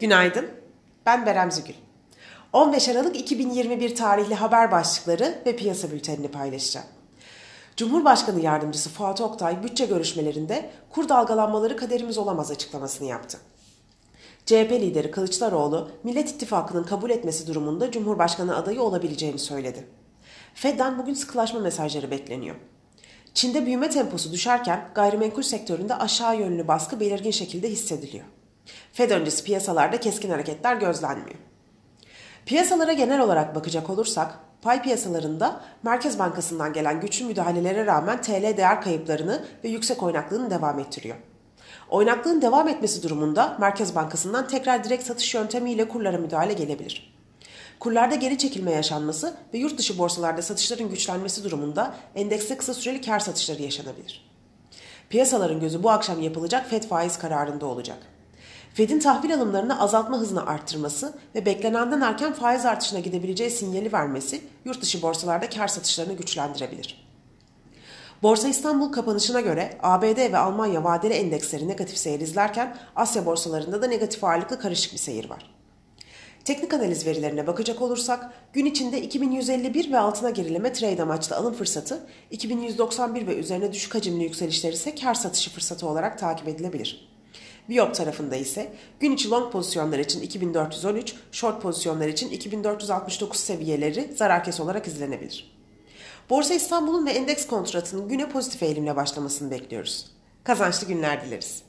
Günaydın, ben Berem Zügül. 15 Aralık 2021 tarihli haber başlıkları ve piyasa bültenini paylaşacağım. Cumhurbaşkanı Yardımcısı Fuat Oktay bütçe görüşmelerinde kur dalgalanmaları kaderimiz olamaz açıklamasını yaptı. CHP lideri Kılıçdaroğlu, Millet İttifakı'nın kabul etmesi durumunda Cumhurbaşkanı adayı olabileceğini söyledi. Fed'den bugün sıkılaşma mesajları bekleniyor. Çin'de büyüme temposu düşerken gayrimenkul sektöründe aşağı yönlü baskı belirgin şekilde hissediliyor. Fed öncesi piyasalarda keskin hareketler gözlenmiyor. Piyasalara genel olarak bakacak olursak, pay piyasalarında Merkez Bankası'ndan gelen güçlü müdahalelere rağmen TL değer kayıplarını ve yüksek oynaklığını devam ettiriyor. Oynaklığın devam etmesi durumunda Merkez Bankası'ndan tekrar direkt satış yöntemiyle kurlara müdahale gelebilir. Kurlarda geri çekilme yaşanması ve yurt dışı borsalarda satışların güçlenmesi durumunda endekste kısa süreli kar satışları yaşanabilir. Piyasaların gözü bu akşam yapılacak FED faiz kararında olacak. Fed'in tahvil alımlarını azaltma hızını arttırması ve beklenenden erken faiz artışına gidebileceği sinyali vermesi yurt dışı borsalarda kar satışlarını güçlendirebilir. Borsa İstanbul kapanışına göre ABD ve Almanya vadeli endeksleri negatif seyir izlerken Asya borsalarında da negatif ağırlıklı karışık bir seyir var. Teknik analiz verilerine bakacak olursak gün içinde 2151 ve altına gerileme trade amaçlı alım fırsatı, 2191 ve üzerine düşük hacimli yükselişler ise kar satışı fırsatı olarak takip edilebilir. Biop tarafında ise gün içi long pozisyonlar için 2413, short pozisyonlar için 2469 seviyeleri zarar kes olarak izlenebilir. Borsa İstanbul'un ve endeks kontratının güne pozitif eğilimle başlamasını bekliyoruz. Kazançlı günler dileriz.